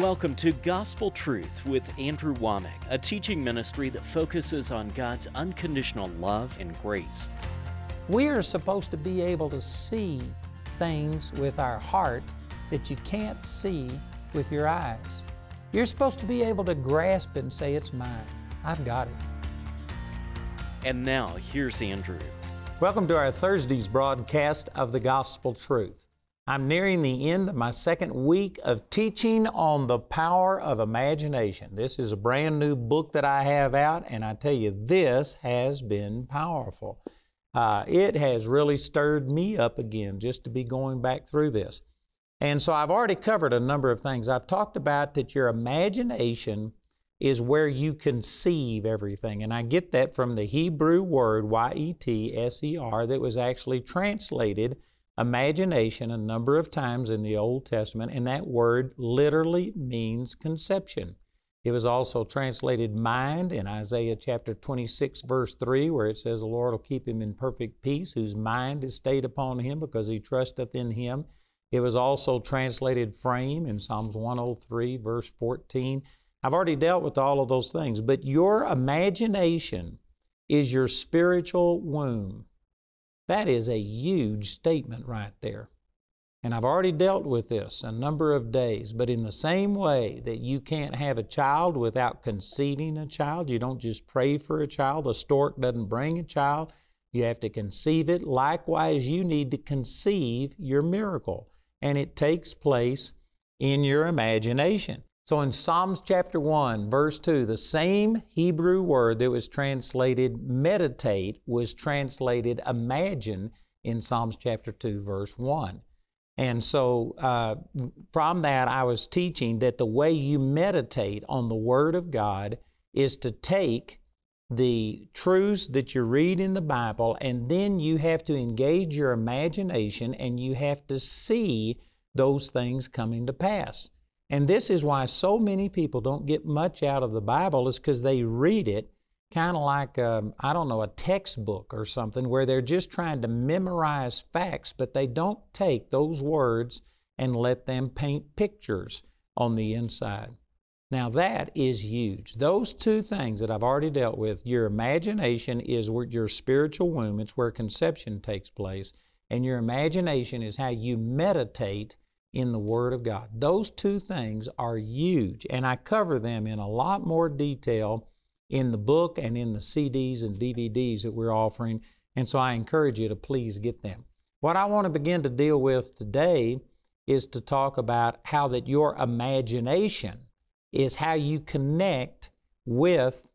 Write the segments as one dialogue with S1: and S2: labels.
S1: Welcome to Gospel Truth with Andrew Wommack, a teaching ministry that focuses on God's unconditional love and grace.
S2: We are supposed to be able to see things with our heart that you can't see with your eyes. You're supposed to be able to grasp it and say, It's mine. I've got it.
S1: And now, here's Andrew.
S2: Welcome to our Thursday's broadcast of the Gospel Truth. I'm nearing the end of my second week of teaching on the power of imagination. This is a brand new book that I have out, and I tell you, this has been powerful. Uh, it has really stirred me up again just to be going back through this. And so I've already covered a number of things. I've talked about that your imagination is where you conceive everything. And I get that from the Hebrew word Y E T S E R that was actually translated imagination a number of times in the Old Testament, and that word literally means conception. It was also translated mind in Isaiah chapter 26, verse 3, where it says, The Lord will keep him in perfect peace, whose mind is stayed upon him because he trusteth in him. It was also translated frame in Psalms 103, verse 14. I've already dealt with all of those things, but your imagination is your spiritual womb. That is a huge statement right there. And I've already dealt with this a number of days, but in the same way that you can't have a child without conceiving a child, you don't just pray for a child, the stork doesn't bring a child, you have to conceive it. Likewise, you need to conceive your miracle, and it takes place in your imagination. So in Psalms chapter 1, verse 2, the same Hebrew word that was translated meditate was translated imagine in Psalms chapter 2, verse 1. And so uh, from that, I was teaching that the way you meditate on the Word of God is to take the truths that you read in the Bible, and then you have to engage your imagination and you have to see those things coming to pass. And this is why so many people don't get much out of the Bible, is because they read it kind of like, um, I don't know, a textbook or something where they're just trying to memorize facts, but they don't take those words and let them paint pictures on the inside. Now, that is huge. Those two things that I've already dealt with your imagination is your spiritual womb, it's where conception takes place, and your imagination is how you meditate in the Word of God. Those two things are huge, and I cover them in a lot more detail in the book and in the CDs and DVDs that we're offering, and so I encourage you to please get them. What I want to begin to deal with today is to talk about how that your imagination is how you connect with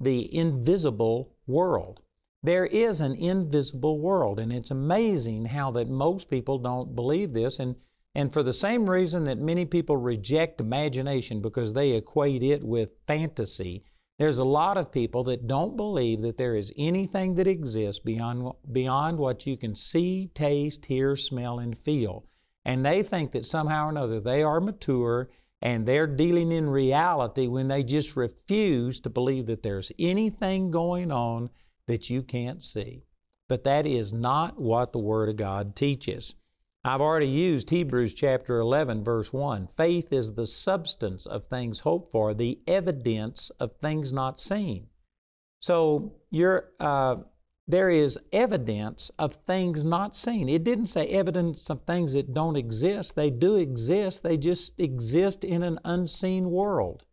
S2: the invisible world. There is an invisible world, and it's amazing how that most people don't believe this. And and for the same reason that many people reject imagination because they equate it with fantasy, there's a lot of people that don't believe that there is anything that exists beyond, beyond what you can see, taste, hear, smell, and feel. And they think that somehow or another they are mature and they're dealing in reality when they just refuse to believe that there's anything going on that you can't see. But that is not what the Word of God teaches. I've already used Hebrews chapter 11, verse 1. Faith is the substance of things hoped for, the evidence of things not seen. So uh, there is evidence of things not seen. It didn't say evidence of things that don't exist. They do exist, they just exist in an unseen world.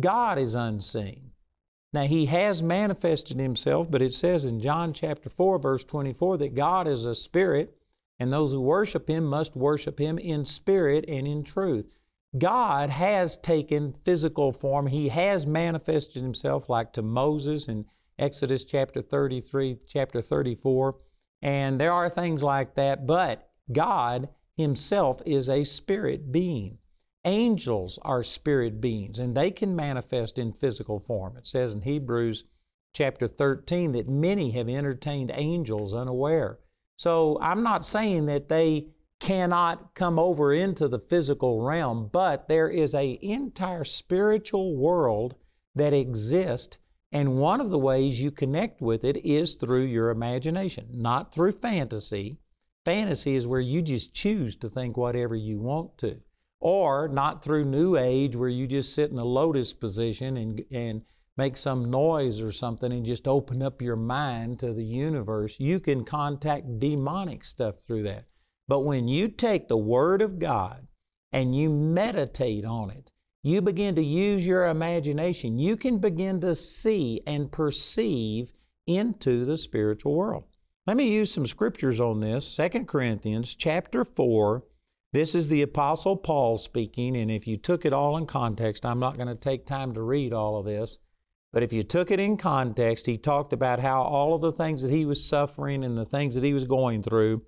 S2: God is unseen. Now, He has manifested Himself, but it says in John chapter 4, verse 24, that God is a spirit and those who worship Him must worship Him in spirit and in truth. God has taken physical form. He has manifested Himself like to Moses in Exodus chapter 33, chapter 34. And there are things like that, but God Himself is a spirit being. Angels are spirit beings, and they can manifest in physical form. It says in Hebrews chapter 13 that many have entertained angels unaware. So I'm not saying that they cannot come over into the physical realm, but there is an entire spiritual world that exists. And one of the ways you connect with it is through your imagination, not through fantasy. Fantasy is where you just choose to think whatever you want to. or not through New Age where you just sit in a lotus position and, and make some noise or something and just open up your mind to the universe. You can contact demonic stuff through that. But when you take the Word of God and you meditate on it, you begin to use your imagination. You can begin to see and perceive into the spiritual world. Let me use some scriptures on this. 2 Corinthians chapter 4. This is the Apostle Paul speaking, and if you took it all in context, I'm not going to take time to read all of this, but if you took it in context, he talked about how all of the things that he was suffering and the things that he was going through.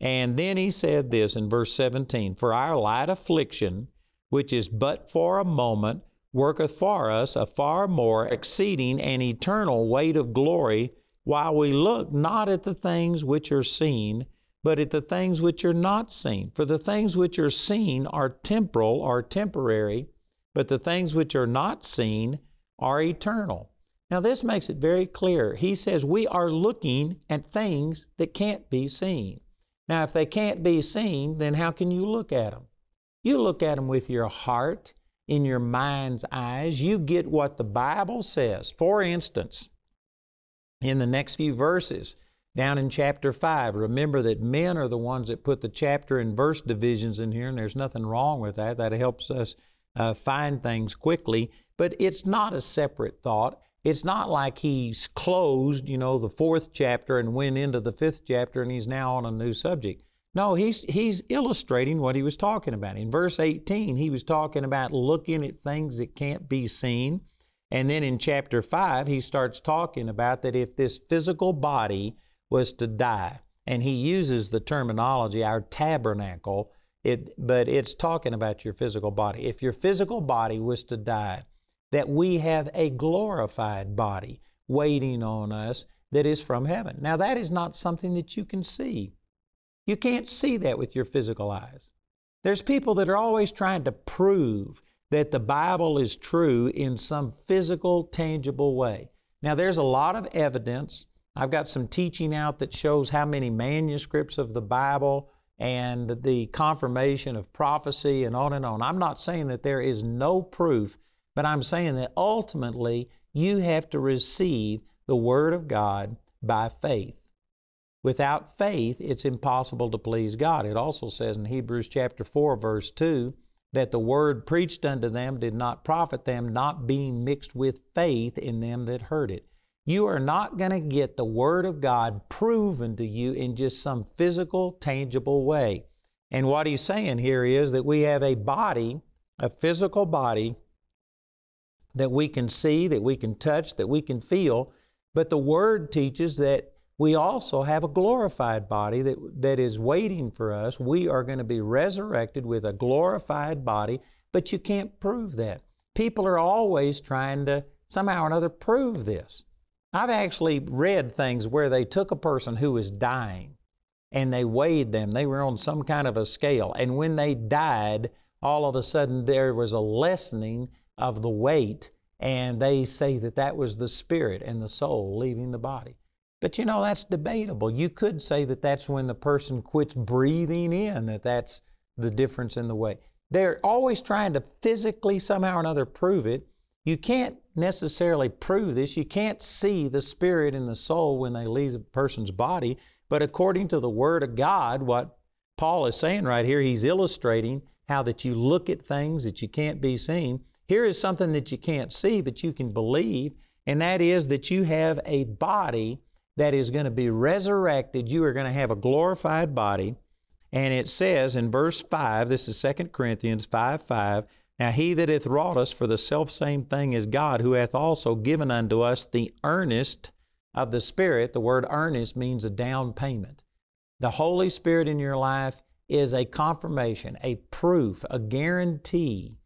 S2: And then he said this in verse 17 For our light affliction, which is but for a moment, worketh for us a far more exceeding and eternal weight of glory, while we look not at the things which are seen, but at the things which are not seen. For the things which are seen are temporal, are temporary, but the things which are not seen are eternal. Now, this makes it very clear. He says we are looking at things that can't be seen. Now, if they can't be seen, then how can you look at them? You look at them with your heart, in your mind's eyes. You get what the Bible says. For instance, in the next few verses, down in chapter 5, remember that men are the ones that put the chapter and verse divisions in here, and there's nothing wrong with that. That helps us uh, find things quickly. But it's not a separate thought. It's not like he's closed, you know, the fourth chapter and went into the fifth chapter and he's now on a new subject. No, he's, he's illustrating what he was talking about. In verse 18, he was talking about looking at things that can't be seen. And then in chapter 5, he starts talking about that if this physical body was to die, and he uses the terminology, our tabernacle, it, but it's talking about your physical body. If your physical body was to die, that we have a glorified body waiting on us that is from heaven. Now, that is not something that you can see. You can't see that with your physical eyes. There's people that are always trying to prove that the Bible is true in some physical, tangible way. Now, there's a lot of evidence. I've got some teaching out that shows how many manuscripts of the Bible and the confirmation of prophecy and on and on. I'm not saying that there is no proof, but I'm saying that ultimately you have to receive the Word of God by faith. Without faith, it's impossible to please God. It also says in Hebrews chapter 4, verse 2, that the word preached unto them did not profit them, not being mixed with faith in them that heard it. You are not going to get the Word of God proven to you in just some physical, tangible way. And what he's saying here is that we have a body, a physical body, that we can see, that we can touch, that we can feel, but the Word teaches that we also have a glorified body that, that is waiting for us. We are going to be resurrected with a glorified body, but you can't prove that. People are always trying to somehow or another prove this. I've actually read things where they took a person who was dying and they weighed them. They were on some kind of a scale. And when they died, all of a sudden there was a lessening of the weight. And they say that that was the spirit and the soul leaving the body. But you know, that's debatable. You could say that that's when the person quits breathing in, that that's the difference in the way. They're always trying to physically somehow or another prove it. You can't necessarily prove this. You can't see the spirit and the soul when they leave a person's body. But according to the Word of God, what Paul is saying right here, he's illustrating how that you look at things that you can't be seen. Here is something that you can't see, but you can believe, and that is that you have a body that is going to be resurrected. You are going to have a glorified body. And it says in verse 5, this is 2 Corinthians 5 5, Now he that hath wrought us for the selfsame thing is God, who hath also given unto us the earnest of the Spirit. The word earnest means a down payment. The Holy Spirit in your life is a confirmation, a proof, a guarantee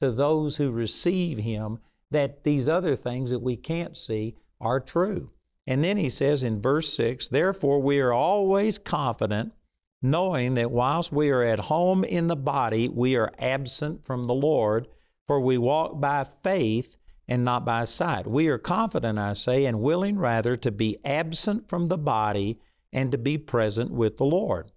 S2: to those who receive Him that these other things that we can't see are true. And then he says in verse 6 Therefore we are always confident, knowing that whilst we are at home in the body, we are absent from the Lord, for we walk by faith and not by sight. We are confident, I say, and willing rather to be absent from the body and to be present with the Lord.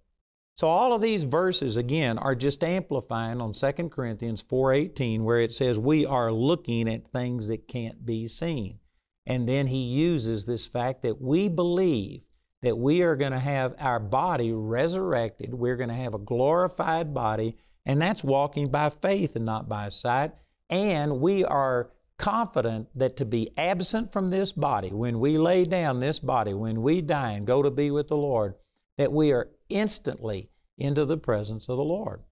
S2: So all of these verses again are just amplifying on 2 Corinthians 4:18 where it says we are looking at things that can't be seen. And then he uses this fact that we believe that we are going to have our body resurrected, we're going to have a glorified body, and that's walking by faith and not by sight. And we are confident that to be absent from this body, when we lay down this body, when we die and go to be with the Lord, that we are instantly into the presence of the Lord.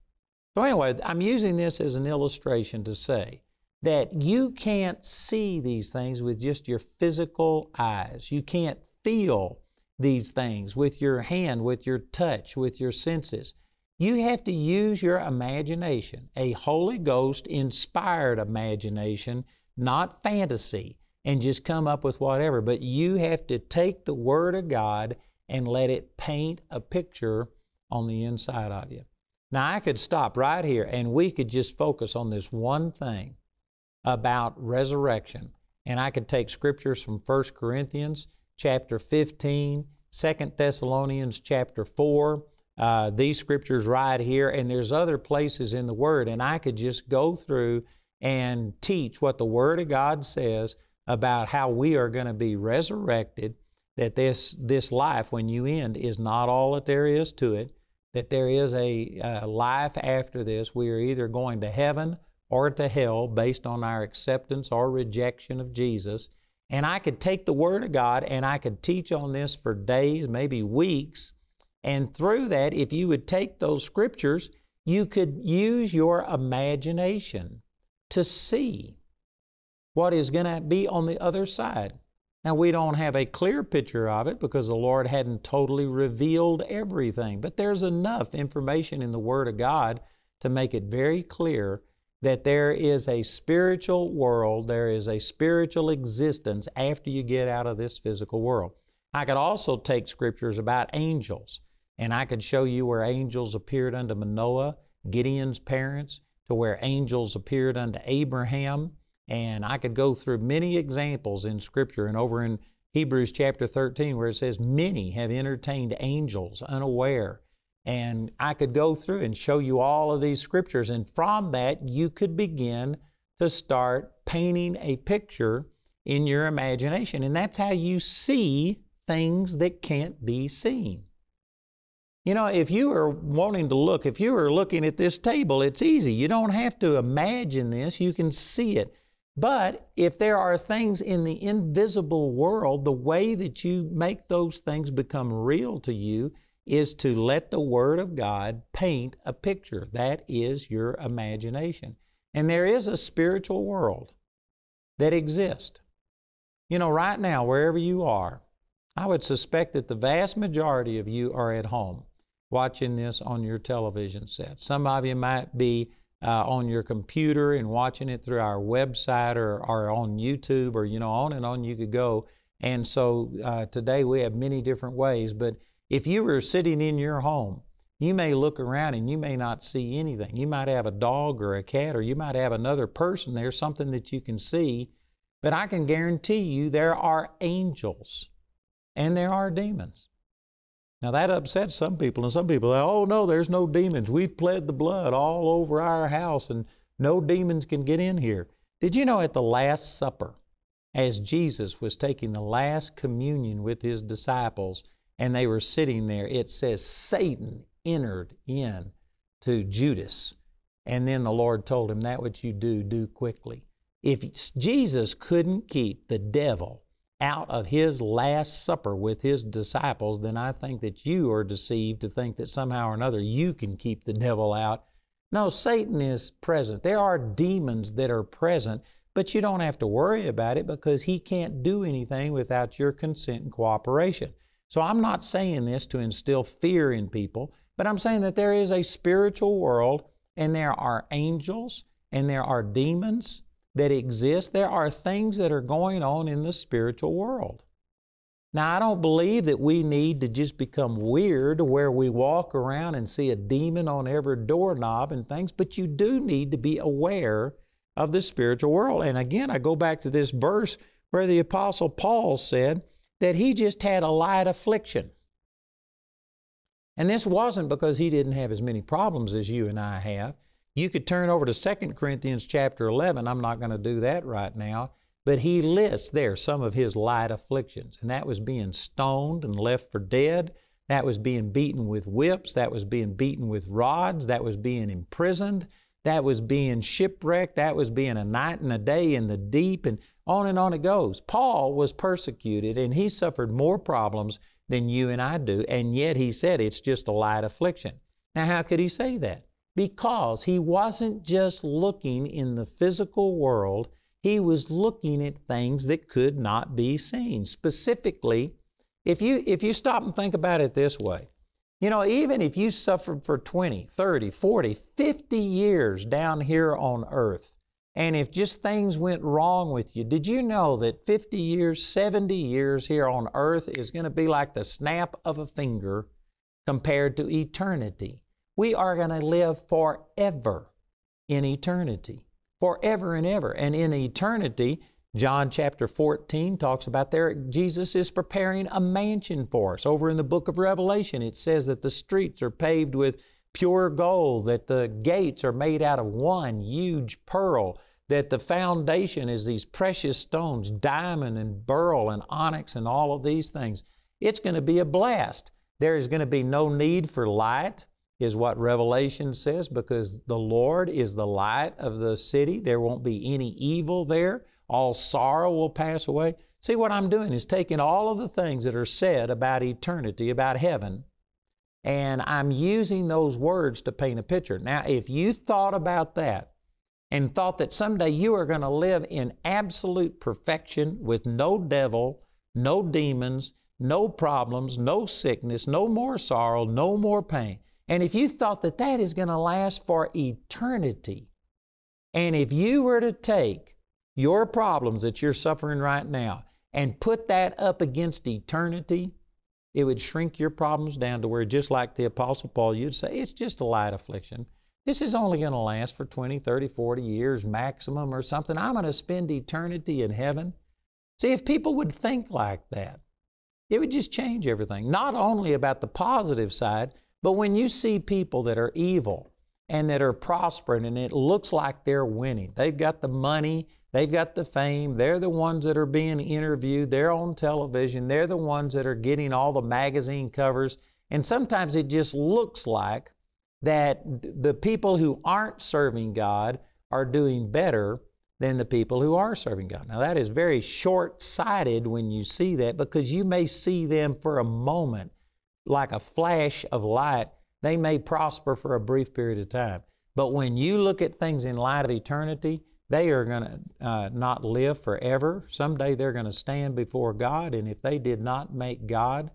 S2: So, anyway, I'm using this as an illustration to say that you can't see these things with just your physical eyes. You can't feel these things with your hand, with your touch, with your senses. You have to use your imagination, a Holy Ghost inspired imagination, not fantasy, and just come up with whatever. But you have to take the Word of God and let it paint a picture on the inside of you. Now, I could stop right here and we could just focus on this one thing about resurrection. And I could take scriptures from 1 Corinthians chapter 15, 2 Thessalonians chapter 4, uh, these scriptures right here, and there's other places in the Word. And I could just go through and teach what the Word of God says about how we are going to be resurrected, that this, this life, when you end, is not all that there is to it, that there is a uh, life after this. We are either going to heaven or to hell based on our acceptance or rejection of Jesus. And I could take the Word of God and I could teach on this for days, maybe weeks. And through that, if you would take those scriptures, you could use your imagination to see what is going to be on the other side. Now, we don't have a clear picture of it because the Lord hadn't totally revealed everything, but there's enough information in the Word of God to make it very clear that there is a spiritual world, there is a spiritual existence after you get out of this physical world. I could also take scriptures about angels, and I could show you where angels appeared unto Manoah, Gideon's parents, to where angels appeared unto Abraham. And I could go through many examples in Scripture and over in Hebrews chapter 13, where it says, Many have entertained angels unaware and I could go through and show you all of these scriptures, and from that, you could begin to start painting a picture in your imagination. And that's how you see things that can't be seen. You know, if you are wanting to look, if you are looking at this table, it's easy. You don't have to imagine this, you can see it. But if there are things in the invisible world, the way that you make those things become real to you is to let the Word of God paint a picture. That is your imagination. And there is a spiritual world that exists. You know, right now, wherever you are, I would suspect that the vast majority of you are at home watching this on your television set. Some of you might be uh, on your computer and watching it through our website or, or on YouTube or, you know, on and on you could go. And so uh, today we have many different ways, but if you were sitting in your home, you may look around and you may not see anything. You might have a dog or a cat, or you might have another person there, something that you can see. But I can guarantee you there are angels and there are demons. Now that upsets some people, and some people, say, oh no, there's no demons. We've pled the blood all over our house, and no demons can get in here. Did you know at the Last Supper, as Jesus was taking the last communion with his disciples, and they were sitting there, it says Satan entered in to Judas. And then the Lord told him, That what you do, do quickly. If Jesus couldn't keep the devil out of his last supper with his disciples, then I think that you are deceived to think that somehow or another you can keep the devil out. No, Satan is present. There are demons that are present, but you don't have to worry about it because he can't do anything without your consent and cooperation. So I'm not saying this to instill fear in people, but I'm saying that there is a spiritual world and there are angels and there are demons that exist. There are things that are going on in the spiritual world. Now, I don't believe that we need to just become weird where we walk around and see a demon on every doorknob and things, but you do need to be aware of the spiritual world. And again, I go back to this verse where the Apostle Paul said, that he just had a light affliction. And this wasn't because he didn't have as many problems as you and I have. You could turn over to 2 Corinthians chapter 11. I'm not going to do that right now. But he lists there some of his light afflictions. And that was being stoned and left for dead. That was being beaten with whips. That was being beaten with rods. That was being imprisoned. That was being shipwrecked. That was being a night and a day in the deep. And on and on it goes. Paul was persecuted and he suffered more problems than you and I do. And yet he said it's just a light affliction. Now, how could he say that? Because he wasn't just looking in the physical world, he was looking at things that could not be seen. Specifically, if you, if you stop and think about it this way, you know, even if you suffered for 20, 30, 40, 50 years down here on earth, and if just things went wrong with you, did you know that 50 years, 70 years here on earth is going to be like the snap of a finger compared to eternity? We are going to live forever in eternity, forever and ever. And in eternity, John chapter 14 talks about there, Jesus is preparing a mansion for us. Over in the book of Revelation, it says that the streets are paved with pure gold, that the gates are made out of one huge pearl, that the foundation is these precious stones, diamond and beryl and onyx and all of these things. It's going to be a blast. There is going to be no need for light, is what Revelation says, because the Lord is the light of the city. There won't be any evil there all sorrow will pass away. See, what I'm doing is taking all of the things that are said about eternity, about heaven, and I'm using those words to paint a picture. Now, if you thought about that and thought that someday you are going to live in absolute perfection with no devil, no demons, no problems, no sickness, no more sorrow, no more pain, and if you thought that that is going to last for eternity, and if you were to take your problems that you're suffering right now and put that up against eternity, it would shrink your problems down to where, just like the Apostle Paul, you'd say, it's just a light affliction. This is only going to last for 20, 30, 40 years maximum or something. I'm going to spend eternity in heaven. See, if people would think like that, it would just change everything. Not only about the positive side, but when you see people that are evil and that are prospering and it looks like they're winning, they've got the money, They've got the fame. They're the ones that are being interviewed. They're on television. They're the ones that are getting all the magazine covers. And sometimes it just looks like that the people who aren't serving God are doing better than the people who are serving God. Now, that is very short sighted when you see that because you may see them for a moment like a flash of light. They may prosper for a brief period of time. But when you look at things in light of eternity, they are going to uh, not live forever. Someday they're going to stand before God, and if they did not make God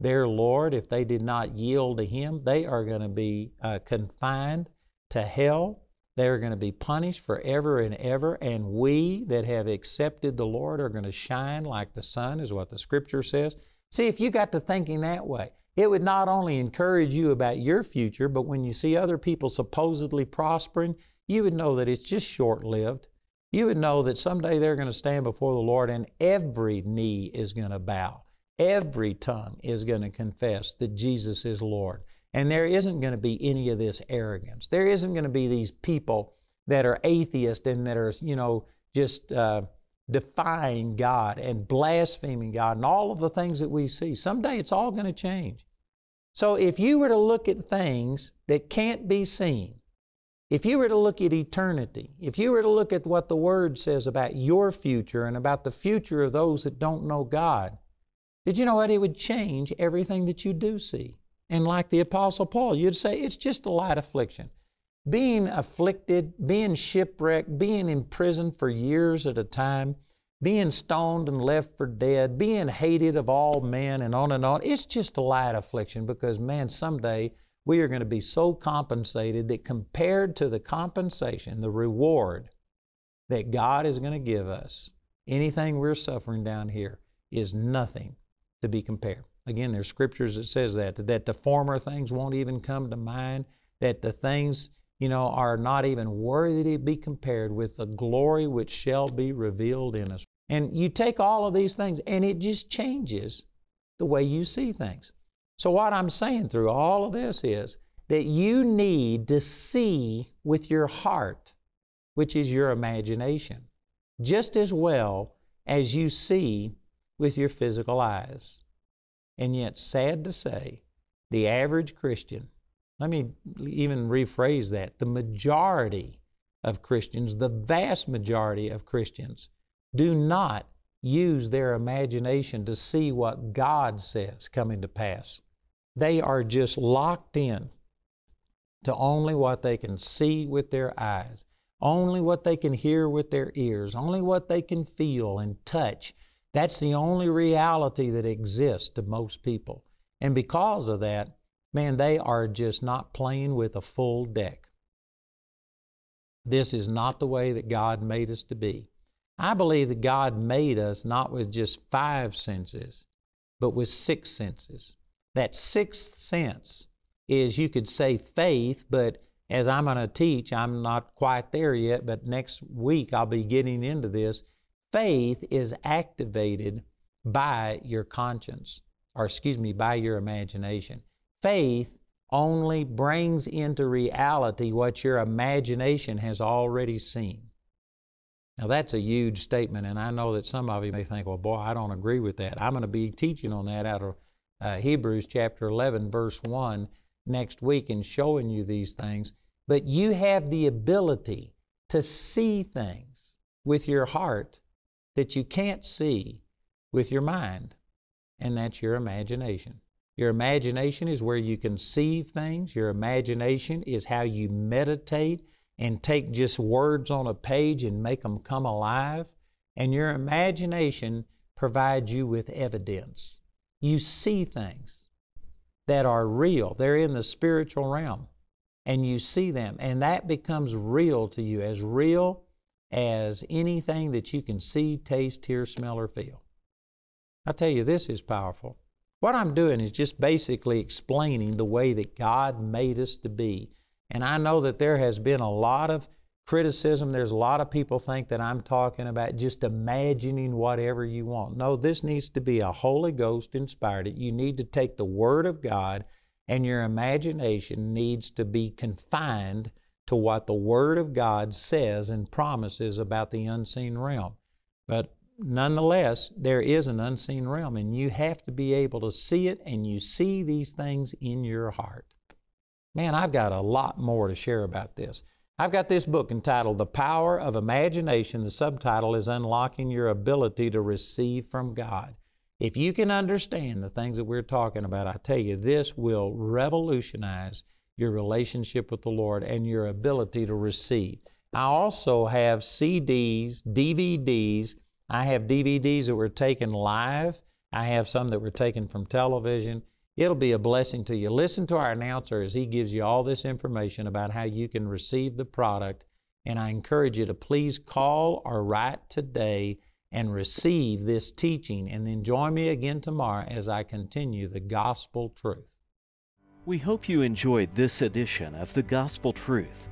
S2: their Lord, if they did not yield to Him, they are going to be uh, confined to hell. They are going to be punished forever and ever. And we that have accepted the Lord are going to shine like the sun, is what the Scripture says. See, if you got to thinking that way, it would not only encourage you about your future, but when you see other people supposedly prospering, you would know that it's just short lived. You would know that someday they're going to stand before the Lord and every knee is going to bow. Every tongue is going to confess that Jesus is Lord. And there isn't going to be any of this arrogance. There isn't going to be these people that are atheists and that are, you know, just uh, defying God and blaspheming God and all of the things that we see. Someday it's all going to change. So if you were to look at things that can't be seen, if you were to look at eternity, if you were to look at what the Word says about your future and about the future of those that don't know God, did you know what? It would change everything that you do see. And like the Apostle Paul, you'd say it's just a light affliction. Being afflicted, being shipwrecked, being imprisoned for years at a time, being stoned and left for dead, being hated of all men, and on and on, it's just a light affliction because, man, someday we are going to be so compensated that compared to the compensation, the reward that God is going to give us, anything we're suffering down here is nothing to be compared. Again, there's scriptures that says that, that the former things won't even come to mind, that the things, you know, are not even worthy to be compared with the glory which shall be revealed in us. And you take all of these things and it just changes the way you see things. So, what I'm saying through all of this is that you need to see with your heart, which is your imagination, just as well as you see with your physical eyes. And yet, sad to say, the average Christian, let me even rephrase that, the majority of Christians, the vast majority of Christians, do not use their imagination to see what God says coming to pass. They are just locked in to only what they can see with their eyes, only what they can hear with their ears, only what they can feel and touch. That's the only reality that exists to most people. And because of that, man, they are just not playing with a full deck. This is not the way that God made us to be. I believe that God made us not with just five senses, but with six senses. That sixth sense is, you could say, faith, but as I'm going to teach, I'm not quite there yet, but next week I'll be getting into this. Faith is activated by your conscience, or excuse me, by your imagination. Faith only brings into reality what your imagination has already seen. Now, that's a huge statement, and I know that some of you may think, well, boy, I don't agree with that. I'm going to be teaching on that out of uh, Hebrews chapter 11, verse 1 next week and showing you these things. But you have the ability to see things with your heart that you can't see with your mind, and that's your imagination. Your imagination is where you conceive things. Your imagination is how you meditate and take just words on a page and make them come alive. And your imagination provides you with evidence. You see things that are real, they're in the spiritual realm, and you see them, and that becomes real to you, as real as anything that you can see, taste, hear, smell, or feel. I tell you, this is powerful. What I'm doing is just basically explaining the way that God made us to be and I know that there has been a lot of criticism. There's a lot of people think that I'm talking about just imagining whatever you want. No, this needs to be a Holy Ghost inspired. You need to take the Word of God and your imagination needs to be confined to what the Word of God says and promises about the unseen realm. But nonetheless, there is an unseen realm, and you have to be able to see it, and you see these things in your heart. Man, I've got a lot more to share about this. I've got this book entitled The Power of Imagination. The subtitle is Unlocking Your Ability to Receive from God. If you can understand the things that we're talking about, I tell you, this will revolutionize your relationship with the Lord and your ability to receive. I also have CDs, DVDs. I have DVDs that were taken live. I have some that were taken from television. It'll be a blessing to you. Listen to our announcer as he gives you all this information about how you can receive the product. And I encourage you to please call or write today and receive this teaching. And then join me again tomorrow as I continue the gospel truth.
S1: We hope you enjoyed this edition of the Gospel Truth.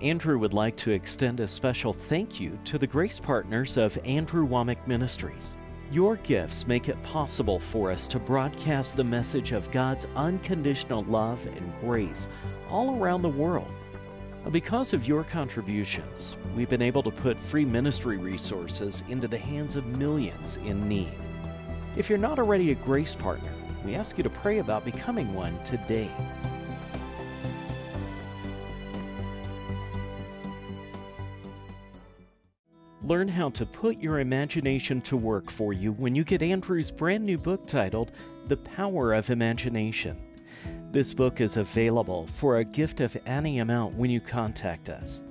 S1: Andrew would like to extend a special thank you to the grace partners of Andrew Wommack Ministries. Your gifts make it possible for us to broadcast the message of God's unconditional love and grace all around the world. Because of your contributions, we've been able to put free ministry resources into the hands of millions in need. If you're not already a grace partner, we ask you to pray about becoming one today. Learn how to put your imagination to work for you when you get Andrew's brand new book titled The Power of Imagination. This book is available for a gift of any amount when you contact us.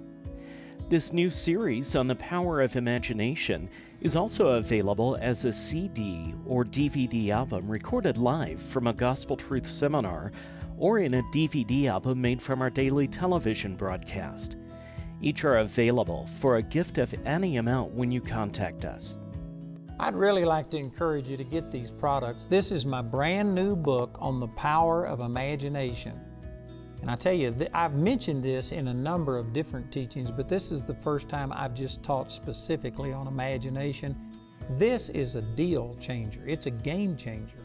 S1: This new series on the power of imagination is also available as a CD or DVD album recorded live from a Gospel Truth seminar or in a DVD album made from our daily television broadcast. Each are available for a gift of any amount when you contact us.
S2: I'd really like to encourage you to get these products. This is my brand new book on the power of imagination. And I tell you, I've mentioned this in a number of different teachings, but this is the first time I've just taught specifically on imagination. This is a deal changer, it's a game changer.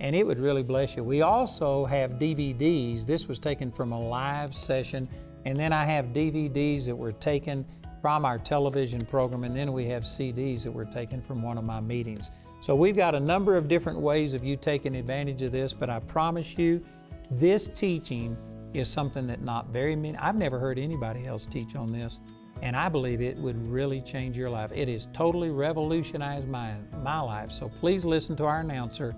S2: and it would really bless you. We also have DVDs. This was taken from a live session, and then I have DVDs that were taken from our television program, and then we have CDs that were taken from one of my meetings. So we've got a number of different ways of you taking advantage of this, but I promise you, this teaching is something that not very many, I've never heard anybody else teach on this, and I believe it would really change your life. It has totally revolutionized my, my life. So please listen to our announcer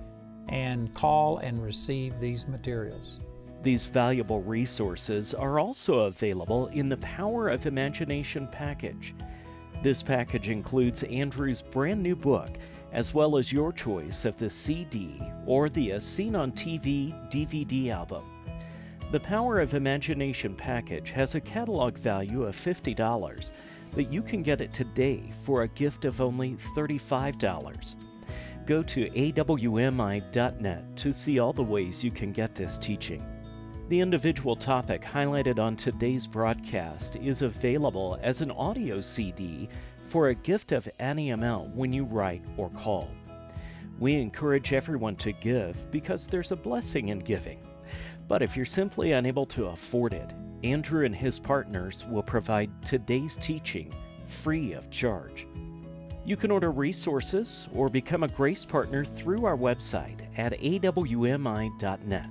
S2: and call and receive these materials.
S1: These valuable resources are also available in the Power of Imagination package. This package includes Andrew's brand new book, as well as your choice of the CD or the uh, Seen on TV DVD album. The Power of Imagination package has a catalog value of $50, but you can get it today for a gift of only $35. Go to awmi.net to see all the ways you can get this teaching. The individual topic highlighted on today's broadcast is available as an audio CD for a gift of any amount when you write or call. We encourage everyone to give because there's a blessing in giving. But if you're simply unable to afford it, Andrew and his partners will provide today's teaching free of charge. You can order resources or become a Grace Partner through our website at awmi.net.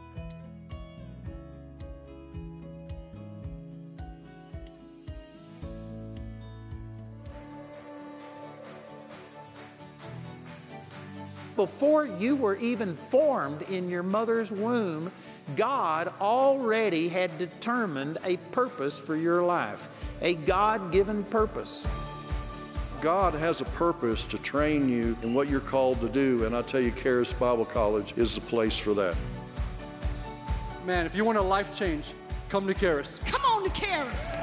S2: Before you were even formed in your mother's womb, God already had determined a purpose for your life, a God given purpose.
S3: God has a purpose to train you in what you're called to do, and I tell you, Charis Bible College is the place for that.
S4: Man, if you want a life change, come to Charis.
S5: Come on to Charis.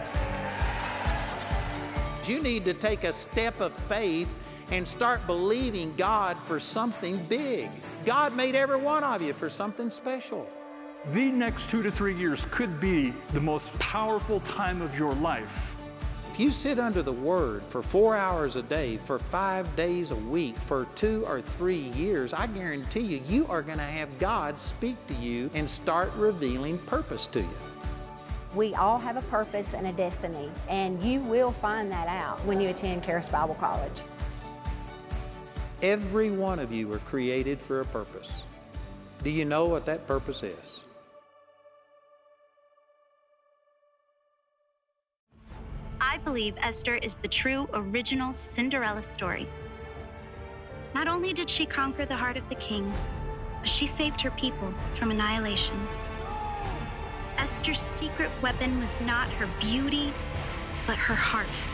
S2: You need to take a step of faith and start believing God for something big. God made every one of you for something special.
S6: The next two to three years could be the most powerful time of your life.
S2: If you sit under the Word for four hours a day, for five days a week, for two or three years, I guarantee you, you are going to have God speak to you and start revealing purpose to you.
S7: We all have a purpose and a destiny, and you will find that out when you attend Charis Bible College.
S2: Every one of you were created for a purpose. Do you know what that purpose is?
S8: I believe Esther is the true original Cinderella story. Not only did she conquer the heart of the king, but she saved her people from annihilation. Esther's secret weapon was not her beauty, but her heart.